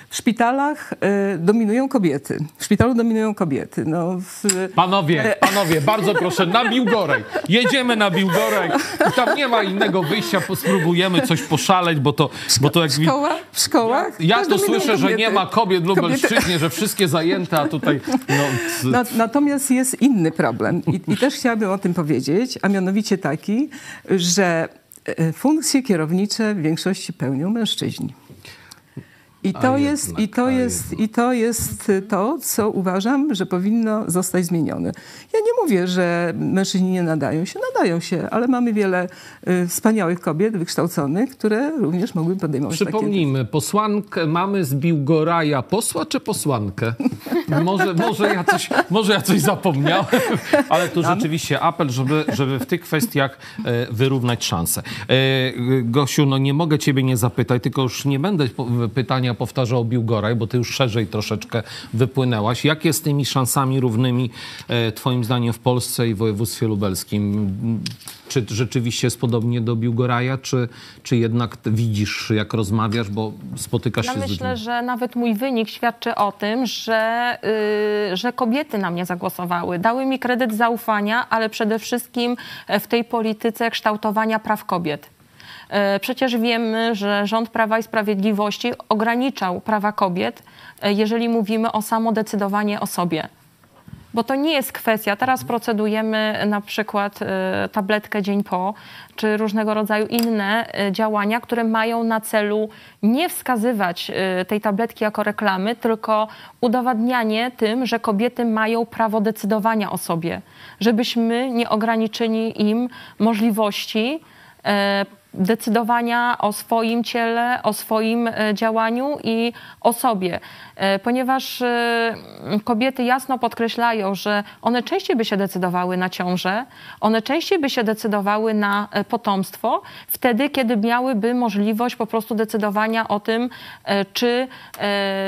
w szpitalach y, dominują kobiety. W szpitalu dominują kobiety. No, w... Panowie, e, panowie, bardzo proszę, na Biłgoraj. Jedziemy na Biłgoraj. I tam nie ma innego wyjścia, spróbujemy coś poszaleć, bo to, bo to jak... Szkoła, w szkołach? Ja to słyszę, kobiety. że nie ma kobiet w Lubelszczyźnie, że wszystkie zajęte, a tutaj... No... no natomiast jest inny problem I, i też chciałabym o tym powiedzieć, a mianowicie taki, że e, funkcje kierownicze w większości pełnią mężczyźni. I to, jest, i, to jest, I to jest to, co uważam, że powinno zostać zmienione. Ja nie mówię, że mężczyźni nie nadają się, nadają się, ale mamy wiele y, wspaniałych kobiet wykształconych, które również mogły podejmować Przypomnijmy, takie... posłankę mamy z Biłgoraja posła czy posłankę? Może, może, ja, coś, może ja coś zapomniałem, ale to rzeczywiście apel, żeby, żeby w tych kwestiach e, wyrównać szanse. E, Gosiu, no nie mogę ciebie nie zapytać, tylko już nie będę pytania powtarzał Biłgoraj, bo ty już szerzej troszeczkę wypłynęłaś. Jak jest z tymi szansami równymi e, twoim zdaniem w Polsce i w województwie lubelskim? Czy rzeczywiście jest podobnie do Biłgoraja, czy, czy jednak widzisz, jak rozmawiasz, bo spotykasz Ja się z myślę, że nawet mój wynik świadczy o tym, że, y, że kobiety na mnie zagłosowały. Dały mi kredyt zaufania, ale przede wszystkim w tej polityce kształtowania praw kobiet. E, Przecież wiemy, że rząd Prawa i Sprawiedliwości ograniczał prawa kobiet, e, jeżeli mówimy o samodecydowanie o sobie. Bo to nie jest kwestia, teraz procedujemy na przykład e, tabletkę dzień po, czy różnego rodzaju inne e, działania, które mają na celu nie wskazywać e, tej tabletki jako reklamy, tylko udowadnianie tym, że kobiety mają prawo decydowania o sobie, żebyśmy nie ograniczyli im możliwości decydowania o swoim ciele, o swoim e, działaniu i o sobie. E, Ponieważ e, kobiety jasno podkreślają, że one częściej by się decydowały na ciążę, one częściej by się decydowały na potomstwo, wtedy, kiedy miałyby możliwość po prostu decydowania o tym, czy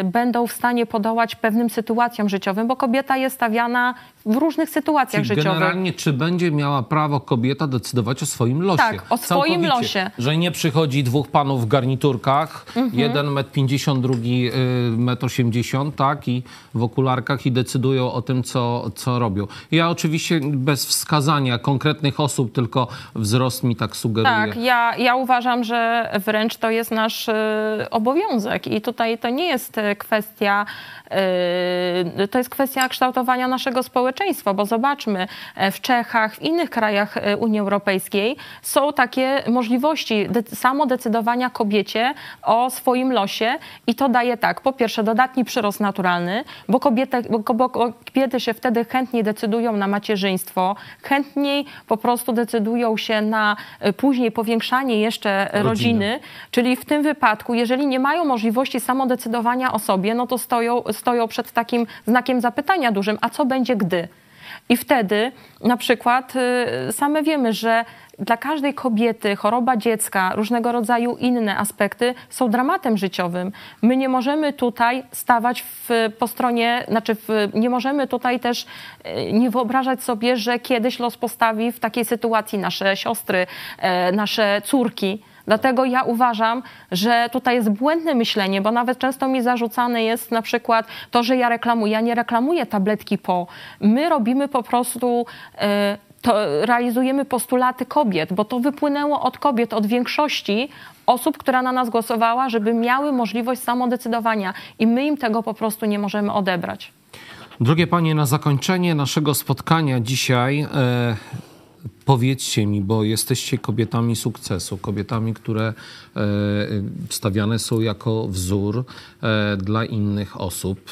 będą w stanie podołać pewnym sytuacjom życiowym, bo kobieta jest stawiana w różnych sytuacjach Czyli życiowych. generalnie, czy będzie miała prawo kobieta decydować o swoim losie? Tak, o swoim Całkowicie. losie. Że nie przychodzi dwóch panów w garniturkach, Mhm. jeden metr 50, drugi y, metr 80, tak, i w okularkach i decydują o tym, co, co robią. Ja oczywiście bez wskazania konkretnych osób, tylko wzrost mi tak sugeruje. Tak, ja, ja uważam, że wręcz to jest nasz e, obowiązek i tutaj to nie jest e, kwestia, e, to jest kwestia kształtowania naszego społeczeństwa, bo zobaczmy, e, w Czechach, w innych krajach e, Unii Europejskiej są takie możliwości de- samodecydowania kobiecie o swoim losie i to daje tak, po pierwsze dodatni przyrost naturalny, bo kobiety, bo, bo kobiety się wtedy chętniej decydują na macierzyństwo, chętniej po prostu decydują się na e, później powiększanie jeszcze Rodziny. rodziny, czyli w tym wypadku, jeżeli nie mają możliwości samodecydowania o sobie, no to stoją, stoją przed takim znakiem zapytania dużym, a co będzie gdy? I wtedy na przykład y, same wiemy, że dla każdej kobiety choroba dziecka, różnego rodzaju inne aspekty są dramatem życiowym. My nie możemy tutaj stawać w, po stronie, znaczy w, nie możemy tutaj też y, nie wyobrażać sobie, że kiedyś los postawi w takiej sytuacji nasze siostry, e, nasze córki. Dlatego ja uważam, że tutaj jest błędne myślenie, bo nawet często mi zarzucane jest na przykład to, że ja reklamuję. Ja nie reklamuję tabletki po. My robimy po prostu. e, to realizujemy postulaty kobiet, bo to wypłynęło od kobiet, od większości osób, która na nas głosowała, żeby miały możliwość samodecydowania i my im tego po prostu nie możemy odebrać. Drogie panie, na zakończenie naszego spotkania dzisiaj e, powiedzcie mi, bo jesteście kobietami sukcesu, kobietami, które e, stawiane są jako wzór e, dla innych osób.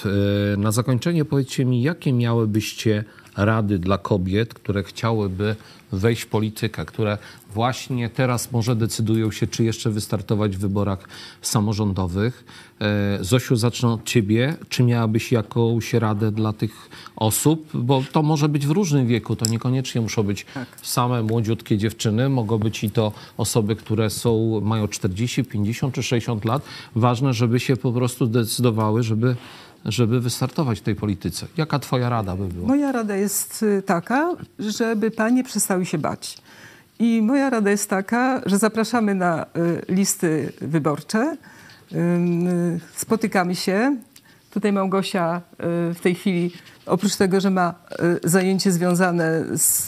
E, na zakończenie powiedzcie mi, jakie miałybyście rady dla kobiet, które chciałyby wejść w politykę, które właśnie teraz może decydują się, czy jeszcze wystartować w wyborach samorządowych. E, Zosiu, zacznę od ciebie. Czy miałabyś jakąś radę dla tych osób? Bo to może być w różnym wieku, to niekoniecznie muszą być same młodziutkie dziewczyny, mogą być i to osoby, które są, mają 40, 50 czy 60 lat. Ważne, żeby się po prostu decydowały, żeby, żeby wystartować w tej polityce. Jaka twoja rada by była? Moja rada jest y, taka, żeby panie przestały się bać. I moja rada jest taka, że zapraszamy na y, listy wyborcze, y, spotykamy się. Tutaj Małgosia w tej chwili, oprócz tego, że ma zajęcie związane z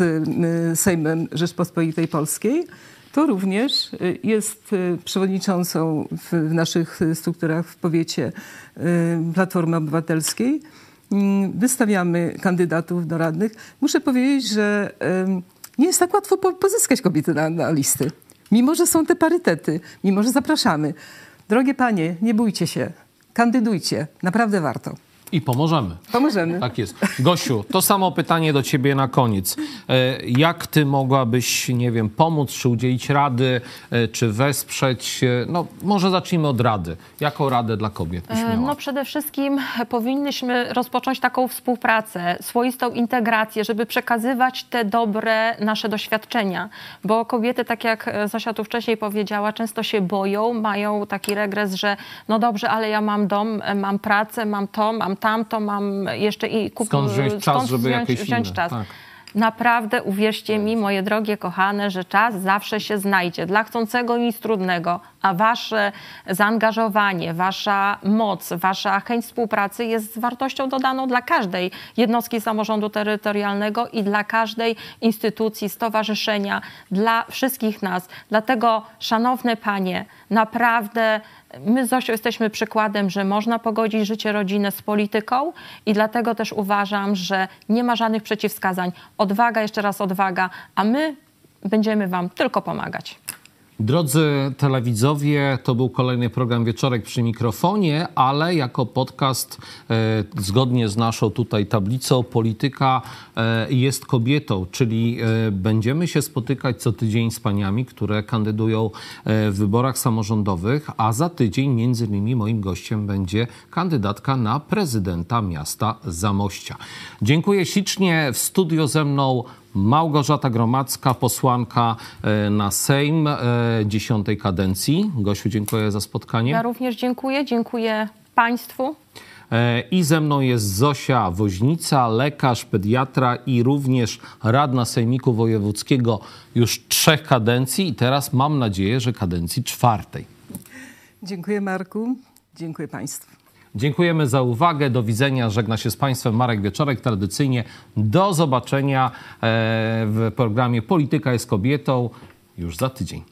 Sejmem Rzeczpospolitej Polskiej, to również y, jest y, przewodniczącą w, naszych y, strukturach w powiecie Platformy Obywatelskiej. Mm, Wystawiamy kandydatów do radnych. Muszę powiedzieć, że nie jest tak łatwo po- pozyskać kobiety na, na listy. Mimo, że są te parytety, mimo, że zapraszamy. Drogie panie, nie bójcie się. Kandydujcie. Naprawdę warto. I pomożemy. Pomożemy. Tak jest. Gosiu, to samo pytanie do ciebie na koniec. E, Jak ty mogłabyś, nie wiem, pomóc, czy udzielić rady, e, czy wesprzeć? e, No, może zacznijmy od rady. Jaką radę dla kobiet byś miała? No przede wszystkim powinnyśmy rozpocząć taką współpracę, swoistą integrację, żeby przekazywać te dobre nasze doświadczenia, bo kobiety, tak jak Zosia tu wcześniej powiedziała, często się boją, mają taki regres, że no dobrze, ale ja mam dom, mam pracę, mam to, mam tamto, mam jeszcze i kup... Skąd wziąć czas, żeby wziąć, jakieś wziąć inne, czas. tak. Naprawdę uwierzcie mi, moje drogie kochane, że czas zawsze się znajdzie. Dla chcącego nic trudnego, a wasze zaangażowanie, wasza moc, wasza chęć współpracy jest wartością dodaną dla każdej jednostki samorządu terytorialnego i dla każdej instytucji, stowarzyszenia, dla wszystkich nas. Dlatego, szanowne panie, naprawdę my z Zosią jesteśmy przykładem, że można pogodzić życie rodzinne z polityką i dlatego też uważam, że nie ma żadnych przeciwwskazań. Odwaga, jeszcze raz odwaga, a my będziemy wam tylko pomagać. Drodzy telewidzowie, to był kolejny program Wieczorek przy mikrofonie, ale jako podcast e, zgodnie z naszą tutaj tablicą polityka e, jest kobietą, czyli e, będziemy się spotykać co tydzień z paniami, które kandydują w wyborach samorządowych, a za tydzień między innymi moim gościem będzie kandydatka na prezydenta miasta Zamościa. Dziękuję ślicznie. W studio ze mną Małgorzata Gromadzka, posłanka e, na Sejm e, dziesiątej kadencji. Gosiu, dziękuję za spotkanie. Ja również dziękuję, dziękuję państwu. E, I ze mną jest Zosia Woźnica, lekarz, pediatra i również radna Sejmiku Wojewódzkiego już trzech kadencji i teraz mam nadzieję, że kadencji czwartej. Dziękuję Marku, dziękuję Państwu. Dziękujemy za uwagę. Do widzenia. Żegna się z Państwem Marek Wieczorek. Tradycyjnie do zobaczenia e, w programie Polityka jest kobietą już za tydzień.